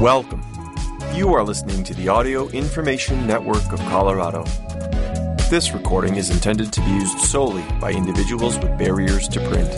Welcome. You are listening to the Audio Information Network of Colorado. This recording is intended to be used solely by individuals with barriers to print.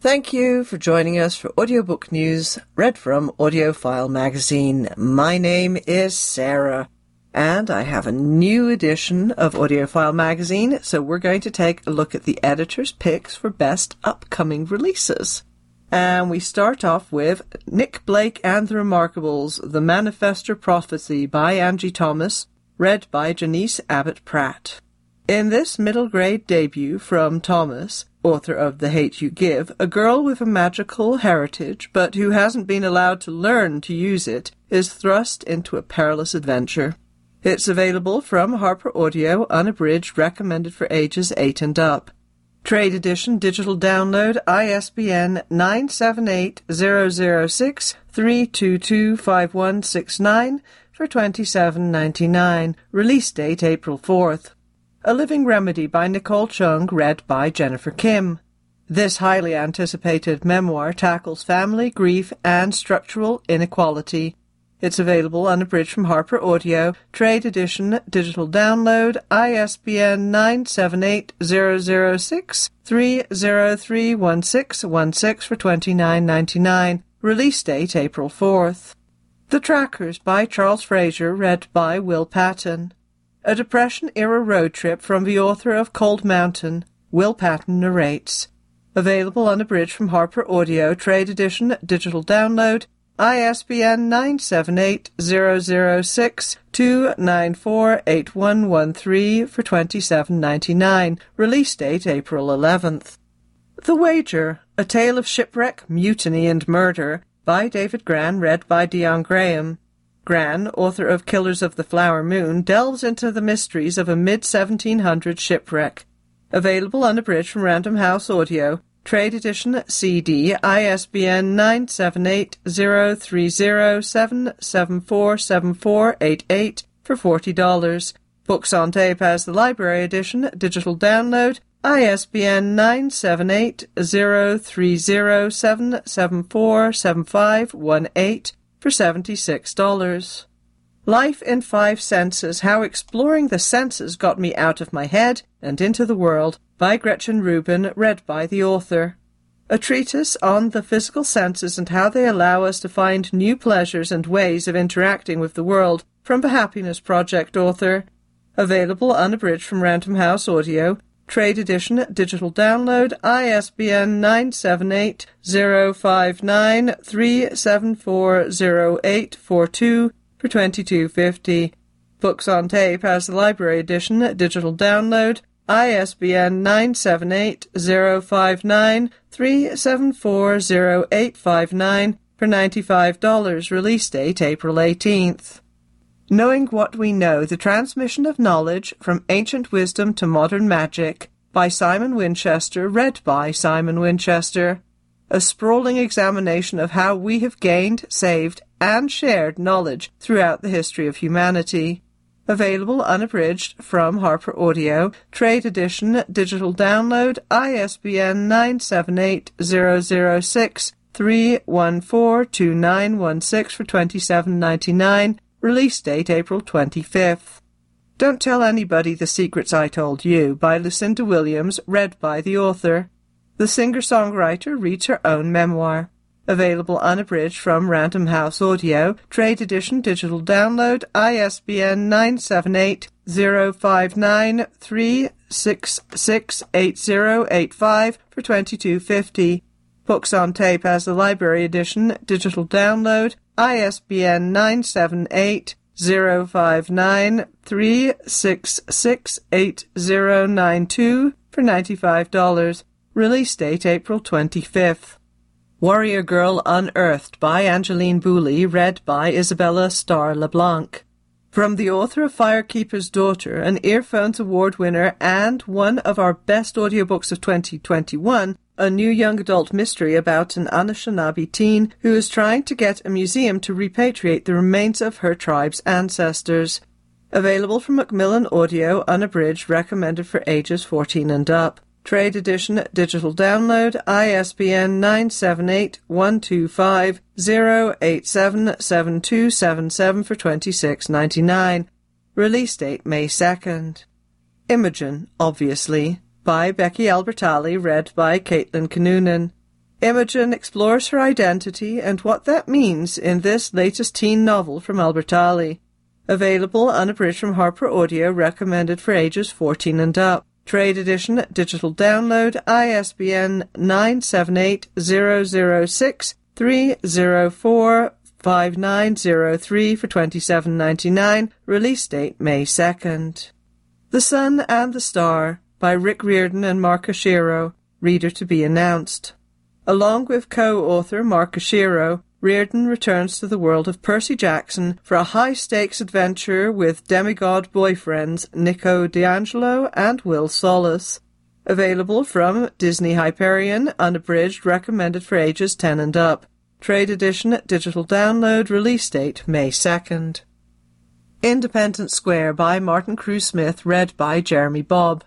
Thank you for joining us for audiobook news read from AudioFile magazine. My name is Sarah, and I have a new edition of AudioFile magazine, so we're going to take a look at the editor's picks for best upcoming releases. And we start off with Nic Blake and the Remarkables, The Manifestor Prophecy by Angie Thomas, read by Janice Abbott Pratt. In this middle grade debut from Thomas, author of The Hate You Give, a girl with a magical heritage, but who hasn't been allowed to learn to use it, is thrust into a perilous adventure. It's available from Harper Audio, unabridged, recommended for ages 8 and up. Trade Edition digital download ISBN 978-006-322-5169 for 27.99. Release date April 4th. A Living Remedy by Nicole Chung read by Jennifer Kim. This highly anticipated memoir tackles family, grief, and structural inequality. It's available unabridged from Harper Audio, Trade Edition, digital download, ISBN 978-006-303-1616 for $29.99. Release date April 4th. The Trackers by Charles Frazier, read by Will Patton. A Depression-era road trip from the author of Cold Mountain, Will Patton narrates. Available unabridged from Harper Audio, Trade Edition, digital download, ISBN 978-006-294-8113 for $27.99. Release date April 11th. The Wager, A Tale of Shipwreck, Mutiny, and Murder by David Grann, read by Dion Graham. Grann, author of Killers of the Flower Moon, delves into the mysteries of a mid-1700s shipwreck. Available unabridged from Random House Audio, Trade Edition CD, ISBN 978-030-7747488 for $40. Books on tape as the Library Edition, digital download, ISBN 978-030-7747518 for $76. Life in Five Senses How Exploring the Senses Got Me Out of My Head and Into the World by Gretchen Rubin, read by the author. A treatise on the physical senses and how they allow us to find new pleasures and ways of interacting with the world from the Happiness Project author. Available unabridged from Random House Audio. Trade Edition, digital download, ISBN 978-059-3740842 for 22.50. Books on tape as the Library Edition, digital download, ISBN 978-059-3740859 for $95. Release date April 18th. Knowing What We Know, The Transmission of Knowledge from Ancient Wisdom to Modern Magic by Simon Winchester, read by Simon Winchester. A sprawling examination of how we have gained, saved, and shared knowledge throughout the history of humanity. Available unabridged from Harper Audio, Trade Edition, digital download, ISBN 978-006-314-2916 for $27.99. Release date April 25th. Don't Tell Anybody the Secrets I Told You by Lucinda Williams, read by the author. The singer-songwriter reads her own memoir. Available unabridged from Random House Audio, Trade Edition digital download, ISBN 978-059-366-8085 for 22.50. Books on tape as the Library Edition digital download, ISBN 978 059 3668092 for $95. Release date April 25th. Warrior Girl Unearthed by Angeline Boulley, read by Isabella Star LaBlanc. From the author of Firekeeper's Daughter, an Earphones Award winner and one of our best audiobooks of 2021, a new young adult mystery about an Anishinaabe teen who is trying to get a museum to repatriate the remains of her tribe's ancestors. Available from Macmillan Audio, unabridged, recommended for ages 14 and up. Trade Edition Digital Download ISBN 978-125-0877277 for 26.99. Release date May 2nd. Imogen, obviously, by Becky Albertalli, read by Caitlin Kinnunen. Imogen explores her identity and what that means in this latest teen novel from Albertalli. Available unabridged from Harper Audio, recommended for ages 14 and up. Trade edition, digital download, ISBN 978-006-304-5903 for 27.99. Release date May 2nd. The Sun and the Star by Rick Riordan and Mark Oshiro. Reader to be announced. Along with co-author Mark Oshiro, Riordan returns to the world of Percy Jackson for a high-stakes adventure with demigod boyfriends Nico di Angelo and Will Solace. Available from Disney Hyperion, unabridged, recommended for ages 10 and up. Trade edition, digital download, release date May 2nd. Independence Square by Martin Cruz Smith, read by Jeremy Bobb.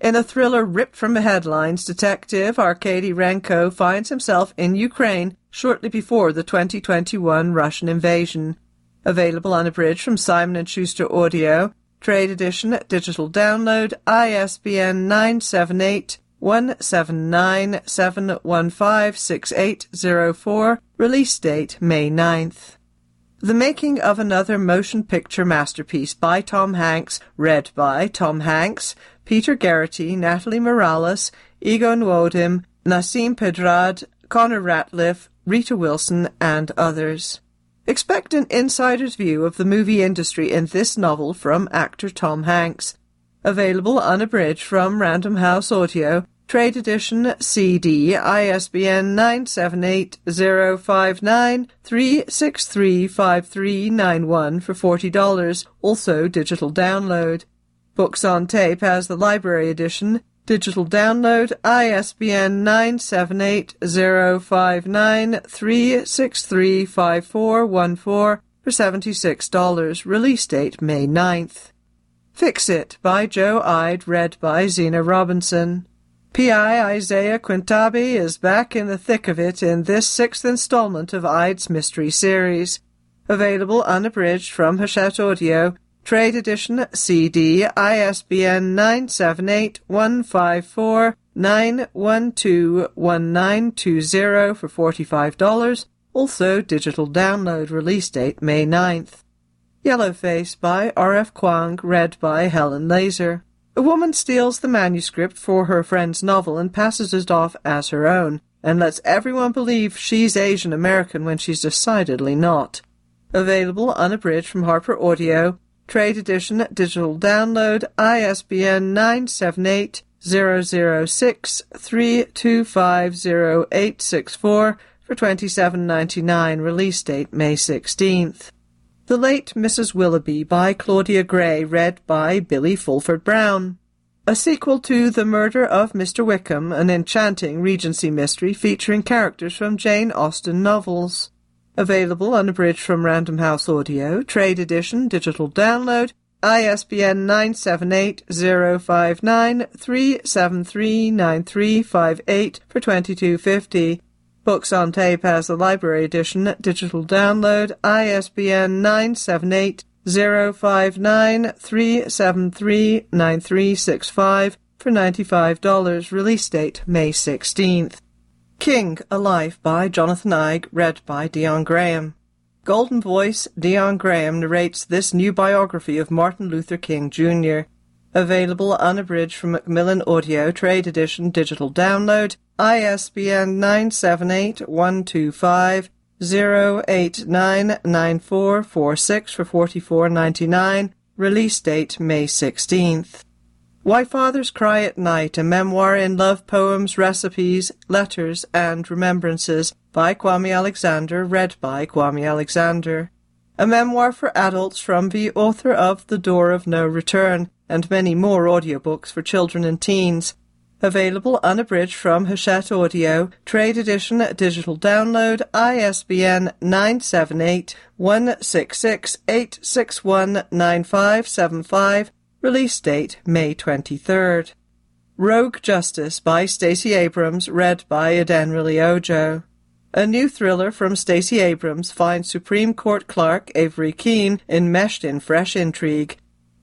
In a thriller ripped from the headlines, Detective Arkady Renko finds himself in Ukraine shortly before the 2021 Russian invasion. Available unabridged from Simon & Schuster Audio, Trade Edition, Digital Download, ISBN 978 179 715 Release date May 9th. The Making of Another Motion Picture Masterpiece by Tom Hanks, read by Tom Hanks, Peter Gerety, Natalie Morales, Ego Nwodim, Nasim Pedrad, Connor Ratliff, Rita Wilson, and others. Expect an insider's view of the movie industry in this novel from actor Tom Hanks. Available unabridged from Random House Audio, Trade Edition CD, ISBN 978-059-3635391 for $40, also digital download. Books on Tape has the library edition, digital download, ISBN 978-059-3635414 for $76, release date May 9th. Fix It by Joe Ide, read by Zena Robinson. P.I. Isaiah Quintabi is back in the thick of it in this sixth installment of Ide's mystery series. Available unabridged from Hachette Audio, Trade Edition CD ISBN 978-154-912-1920 for $45. Also digital download release date May 9th. Yellowface by R.F. Kuang, read by Helen Laser. A woman steals the manuscript for her friend's novel and passes it off as her own, and lets everyone believe she's Asian American when she's decidedly not. Available unabridged from Harper Audio, Trade Edition Digital Download ISBN 978 006 for twenty-seven ninety-nine. Release date May 16th. The Late Mrs. Willoughby by Claudia Gray, read by Billie Fulford Brown. A sequel to The Murder of Mr. Wickham, an enchanting Regency mystery featuring characters from Jane Austen novels. Available unabridged from Random House Audio, Trade Edition, Digital Download, ISBN 978-059-373-9358 for 22.50. Books on Tape has the Library Edition, Digital Download, ISBN 978 059 373 9365 for $95. Release date May 16th. King, Alive by Jonathan Eig, read by Dion Graham. Golden Voice, Dion Graham narrates this new biography of Martin Luther King Jr. Available unabridged from Macmillan Audio, Trade Edition, Digital Download, ISBN 978-125-0899446 for forty-four ninety-nine. Release date May 16th. Why Fathers Cry at Night, a memoir in love poems, recipes, letters, and remembrances by Kwame Alexander, read by Kwame Alexander. A memoir for adults from the author of The Door of No Return, and many more audiobooks for children and teens. Available unabridged from Hachette Audio, Trade Edition, Digital Download, ISBN 978 166 861 9575 Release date May 23rd. Rogue Justice by Stacey Abrams, read by Adenrele Ojo. A new thriller from Stacey Abrams finds Supreme Court clerk Avery Keene enmeshed in fresh intrigue.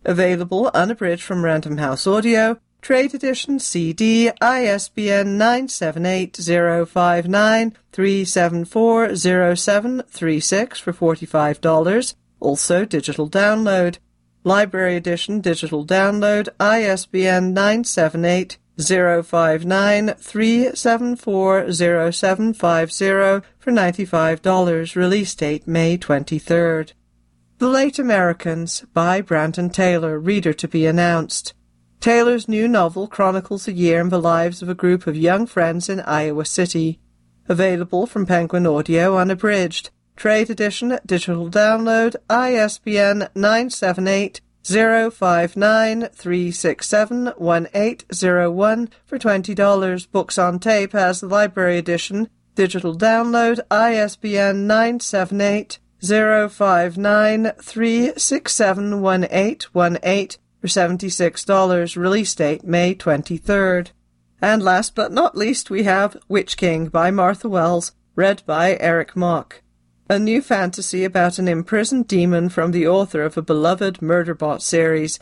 Available unabridged from Random House Audio, Trade Edition CD, ISBN 978-059-374-0736 for $45. Also digital download. Library Edition digital download, ISBN 978 059 374 0750 for $95. Release date May 23rd. The Late Americans by Brandon Taylor, reader to be announced. Taylor's new novel chronicles a year in the lives of a group of young friends in Iowa City. Available from Penguin Audio unabridged. Trade edition, digital download, ISBN 978 059 367 1801 for $20. Books on tape has the library edition, digital download, ISBN 978 059 367 1818 for $76. Release date May 23rd. And last but not least, we have Witch King by Martha Wells, read by Eric Mock a new fantasy about an imprisoned demon from the author of a beloved Murderbot series.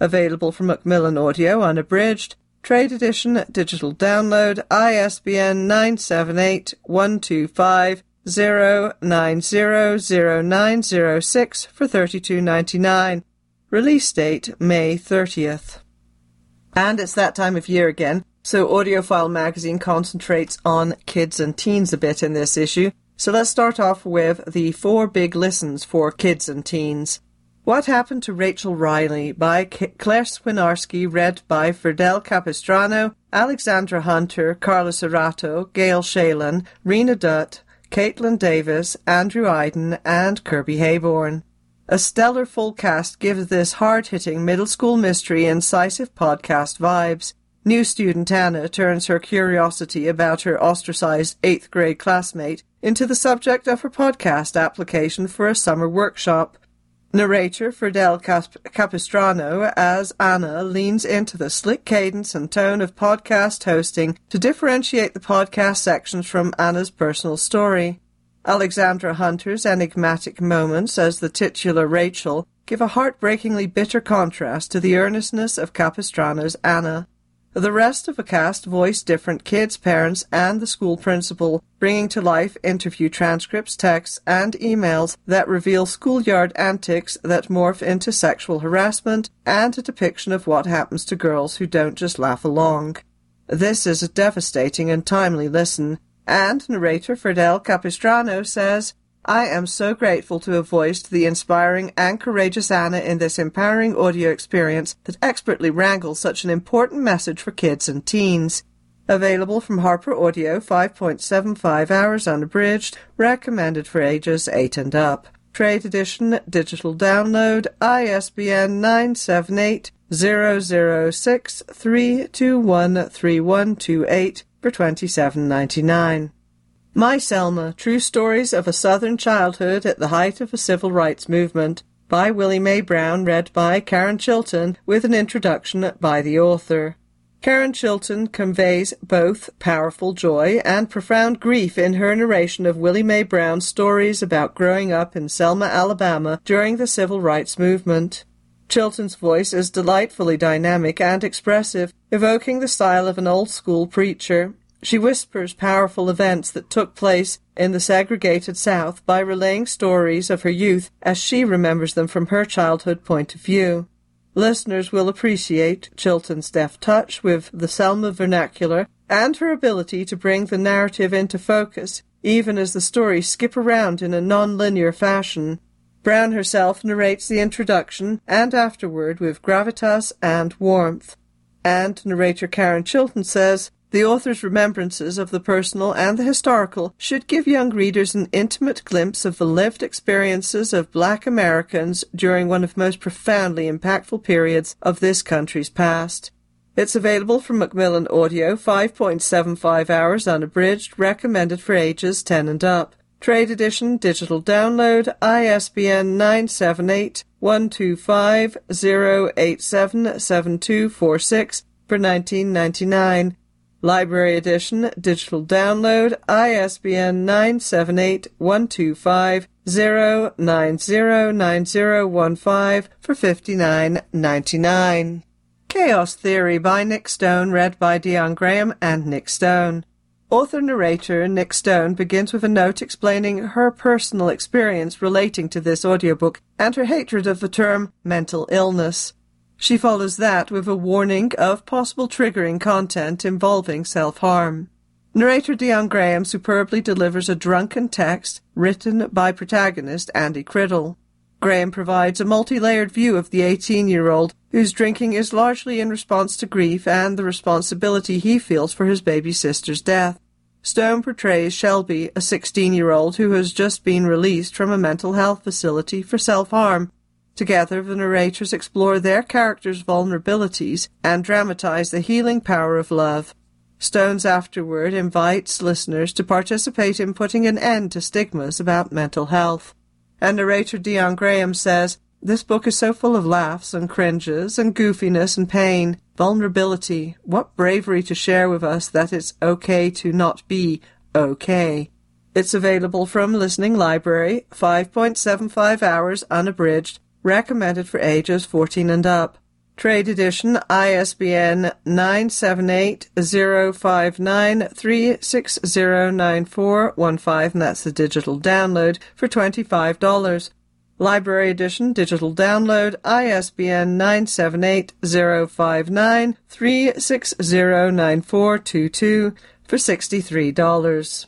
Available from Macmillan Audio unabridged. Trade edition, digital download, ISBN 978 125 0900906 for 32.99. Release date May 30th. And it's that time of year again, so AudioFile magazine concentrates on kids and teens a bit in this issue. So let's start off with the four big listens for kids and teens. What Happened to Rachel Riley by Claire Swinarski, read by Fidel Capistrano, Alexandra Hunter, Carla Serrato, Gail Shalan, Rena Dutt, Caitlin Davis, Andrew Eiden, and Kirby Heyborne. A stellar full cast gives this hard-hitting middle school mystery incisive podcast vibes. New student Anna turns her curiosity about her ostracized eighth grade classmate into the subject of her podcast application for a summer workshop. Narrator Fidel Capistrano as Anna leans into the slick cadence and tone of podcast hosting to differentiate the podcast sections from Anna's personal story. Alexandra Hunter's enigmatic moments as the titular Rachel give a heartbreakingly bitter contrast to the earnestness of Capistrano's Anna. The rest of the cast voiced different kids, parents, and the school principal, bringing to life interview transcripts, texts, and emails that reveal schoolyard antics that morph into sexual harassment and a depiction of what happens to girls who don't just laugh along. This is a devastating and timely listen, and narrator Fidel Capistrano says, I am so grateful to have voiced the inspiring and courageous Anna in this empowering audio experience that expertly wrangles such an important message for kids and teens. Available from Harper Audio, 5.75 hours unabridged, recommended for ages 8 and up. Trade edition, digital download, ISBN 978 006 321 3128 for 27.99. My Selma True Stories of a Southern Childhood at the Height of the Civil Rights Movement by Willie Mae Brown, read by Karen Chilton, with an introduction by the author. Karen Chilton conveys both powerful joy and profound grief in her narration of Willie Mae Brown's stories about growing up in Selma, Alabama during the Civil Rights Movement. Chilton's voice is delightfully dynamic and expressive, evoking the style of an old school preacher. She whispers powerful events that took place in the segregated South by relaying stories of her youth as she remembers them from her childhood point of view. Listeners will appreciate Chilton's deft touch with the Selma vernacular and her ability to bring the narrative into focus, even as the stories skip around in a non-linear fashion. Brown herself narrates the introduction and afterward with gravitas and warmth. And narrator Karen Chilton says, the author's remembrances of the personal and the historical should give young readers an intimate glimpse of the lived experiences of black Americans during one of the most profoundly impactful periods of this country's past. It's available from Macmillan Audio, 5.75 hours unabridged, recommended for ages 10 and up. Trade edition, digital download, ISBN 978 125 087 7246 for 19.99. Library edition, digital download, ISBN 978-125-0909015 for 59.99. Chaos Theory by Nic Stone, read by Dion Graham and Nic Stone. Author-narrator Nic Stone begins with a note explaining her personal experience relating to this audiobook and her hatred of the term mental illness. She follows that with a warning of possible triggering content involving self-harm. Narrator Dion Graham superbly delivers a drunken text written by protagonist Andy Criddle. Graham provides a multi-layered view of the 18-year-old whose drinking is largely in response to grief and the responsibility he feels for his baby sister's death. Stone portrays Shelby, a 16-year-old who has just been released from a mental health facility for self-harm Together, the narrators explore their characters' vulnerabilities and dramatize the healing power of love. Stones afterward invites listeners to participate in putting an end to stigmas about mental health. And narrator Dion Graham says, This book is so full of laughs and cringes and goofiness and pain, vulnerability. What bravery to share with us that it's okay to not be okay. It's available from Listening Library, 5.75 hours unabridged, recommended for ages 14 and up. Trade edition ISBN 978-059-3609415 and that's the digital download for $25. Library edition digital download ISBN 978-059-3609422 for $63.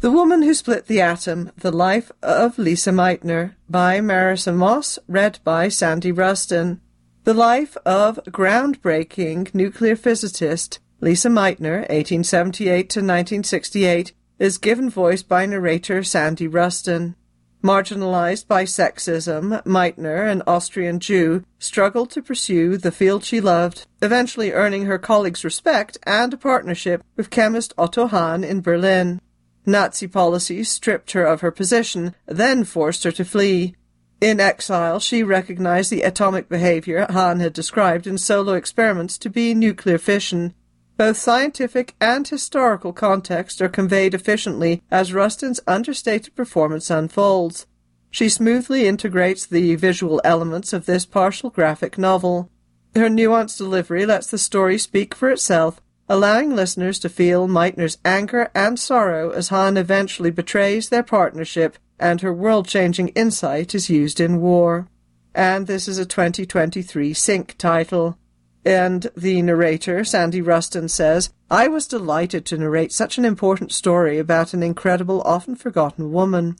The Woman Who Split the Atom, The Life of Lise Meitner by Marissa Moss, read by Sandy Rustin. The life of groundbreaking nuclear physicist Lise Meitner, 1878 to 1968, is given voice by narrator Sandy Rustin. Marginalized by sexism, Meitner, an Austrian Jew, struggled to pursue the field she loved, eventually earning her colleagues' respect and a partnership with chemist Otto Hahn in Berlin. Nazi policies stripped her of her position, then forced her to flee. In exile, she recognized the atomic behavior Hahn had described in solo experiments to be nuclear fission. Both scientific and historical context are conveyed efficiently as Rustin's understated performance unfolds. She smoothly integrates the visual elements of this partial graphic novel. Her nuanced delivery lets the story speak for itself allowing listeners to feel Meitner's anger and sorrow as Hahn eventually betrays their partnership and her world-changing insight is used in war. And this is a 2023 Sync title. And the narrator, Sandy Rustin, says, I was delighted to narrate such an important story about an incredible, often forgotten woman.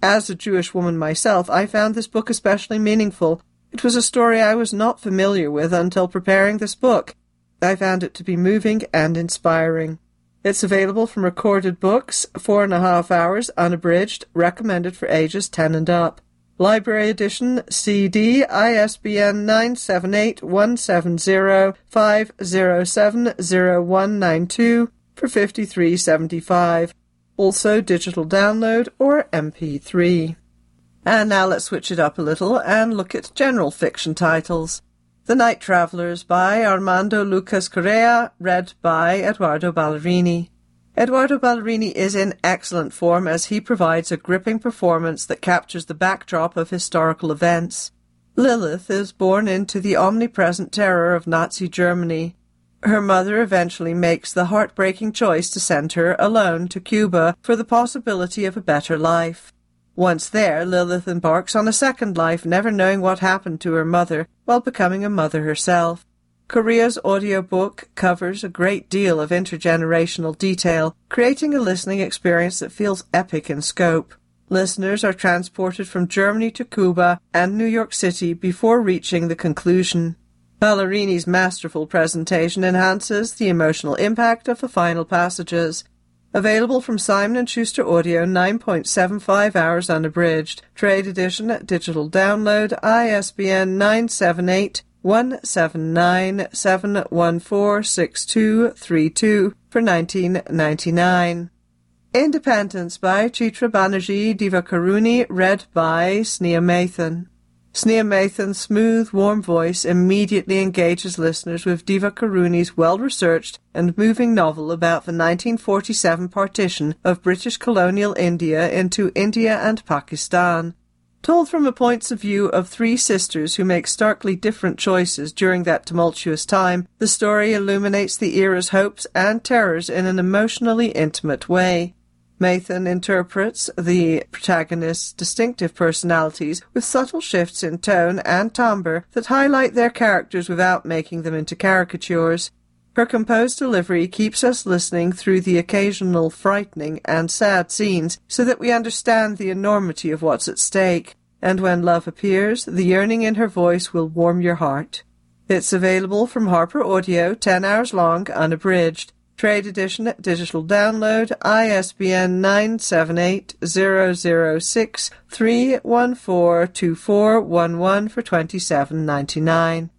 As a Jewish woman myself, I found this book especially meaningful. It was a story I was not familiar with until preparing this book, I found it to be moving and inspiring. It's available from recorded books, four and a half hours, unabridged, recommended for ages 10 and up. Library edition CD ISBN 978-170-507-0192 for 53.75. Also digital download or MP3. And now let's switch it up a little and look at general fiction titles. The Night Travellers by Armando Lucas Correa, read by Eduardo Ballerini. Eduardo Ballerini is in excellent form as he provides a gripping performance that captures the backdrop of historical events. Lilith is born into the omnipresent terror of Nazi Germany. Her mother eventually makes the heartbreaking choice to send her alone to Cuba for the possibility of a better life. Once there, Lilith embarks on a second life, never knowing what happened to her mother, while becoming a mother herself. Correa's audiobook covers a great deal of intergenerational detail, creating a listening experience that feels epic in scope. Listeners are transported from Germany to Cuba and New York City before reaching the conclusion. Ballerini's masterful presentation enhances the emotional impact of the final passages. Available from Simon & Schuster Audio, 9.75 hours unabridged. Trade edition, digital download, ISBN 978 179 714 for 1999. Independence by Chitra Banerjee Divakaruni, read by Sneha Mathan. Sneha Mathan's smooth, warm voice immediately engages listeners with Divakaruni's well-researched and moving novel about the 1947 partition of British colonial India into India and Pakistan. Told from the points of view of three sisters who make starkly different choices during that tumultuous time, the story illuminates the era's hopes and terrors in an emotionally intimate way. Mathan interprets the protagonist's distinctive personalities with subtle shifts in tone and timbre that highlight their characters without making them into caricatures. Her composed delivery keeps us listening through the occasional frightening and sad scenes so that we understand the enormity of what's at stake. And when love appears, the yearning in her voice will warm your heart. It's available from Harper Audio, 10 hours long, unabridged. Trade edition, digital download, ISBN 978-006-314-2411 for twenty-seven ninety-nine.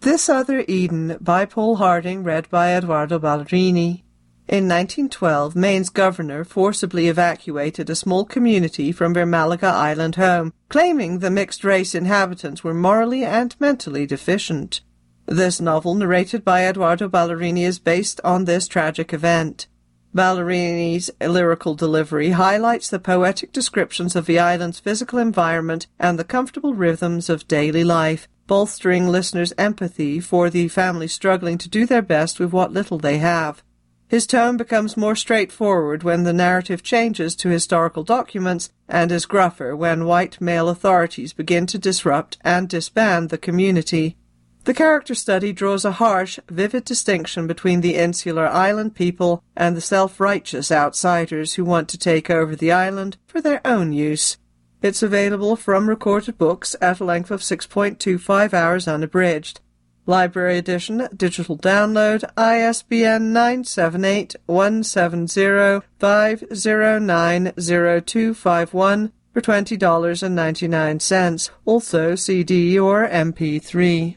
This Other Eden by Paul Harding, read by Eduardo Ballerini. In 1912, Maine's governor forcibly evacuated a small community from their Malaga Island home, claiming the mixed-race inhabitants were morally and mentally deficient. This novel, narrated by Eduardo Ballerini, is based on this tragic event. Ballerini's lyrical delivery highlights the poetic descriptions of the island's physical environment and the comfortable rhythms of daily life, bolstering listeners' empathy for the family struggling to do their best with what little they have. His tone becomes more straightforward when the narrative changes to historical documents and is gruffer when white male authorities begin to disrupt and disband the community. The character study draws a harsh, vivid distinction between the insular island people and the self-righteous outsiders who want to take over the island for their own use. It's available from recorded books at a length of 6.25 hours unabridged. Library edition, digital download, ISBN 978-170-5090251 for $20.99, also CD or MP3.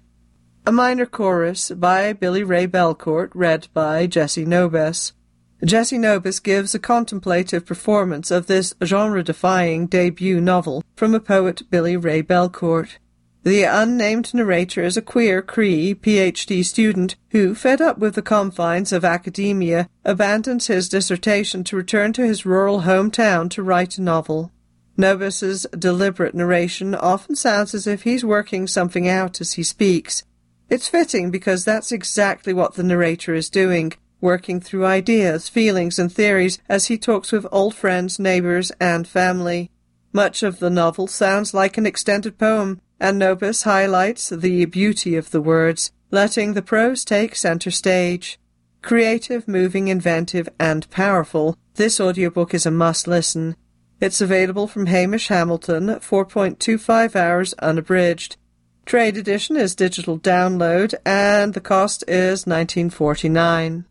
A Minor Chorus by Billy Ray Belcourt, read by Jessie Nobis. Jessie Nobis gives a contemplative performance of this genre-defying debut novel from a poet Billy Ray Belcourt. The unnamed narrator is a queer Cree PhD student who, fed up with the confines of academia, abandons his dissertation to return to his rural hometown to write a novel. Nobis's deliberate narration often sounds as if he's working something out as he speaks, it's fitting because that's exactly what the narrator is doing, working through ideas, feelings, and theories as he talks with old friends, neighbours, and family. Much of the novel sounds like an extended poem, and Nobis highlights the beauty of the words, letting the prose take centre stage. Creative, moving, inventive, and powerful, this audiobook is a must listen. It's available from Hamish Hamilton, 4.25 hours unabridged. Trade edition is digital download and the cost is 1949.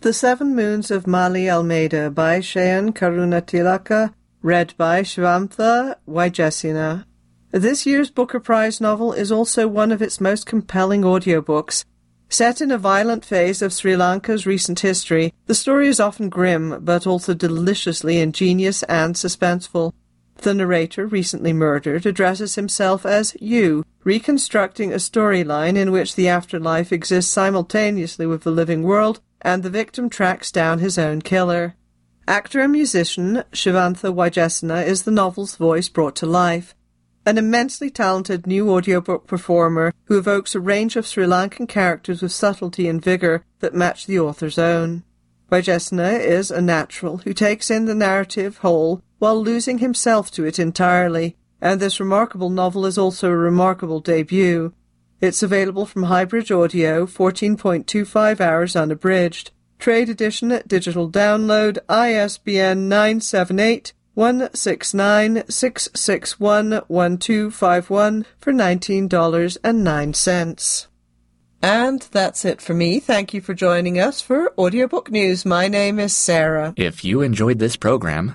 The Seven Moons of Maali Almeida by Shehan Karunatilaka, read by Shivantha Wijesinha. This year's Booker Prize novel is also one of its most compelling audiobooks. Set in a violent phase of Sri Lanka's recent history, the story is often grim, but also deliciously ingenious and suspenseful. The narrator, recently murdered, addresses himself as you, reconstructing a storyline in which the afterlife exists simultaneously with the living world, and the victim tracks down his own killer. Actor and musician Shivantha Wijesinha is the novel's voice brought to life. An immensely talented new audiobook performer who evokes a range of Sri Lankan characters with subtlety and vigor that match the author's own. Wijesinha is a natural who takes in the narrative whole while losing himself to it entirely, and this remarkable novel is also a remarkable debut. It's available from Highbridge Audio, 14.25 hours unabridged. Trade edition, at digital download, ISBN 978 169 661 1251 for $19.09. And that's it for me. Thank you for joining us for Audiobook News. My name is Sarah. If you enjoyed this program,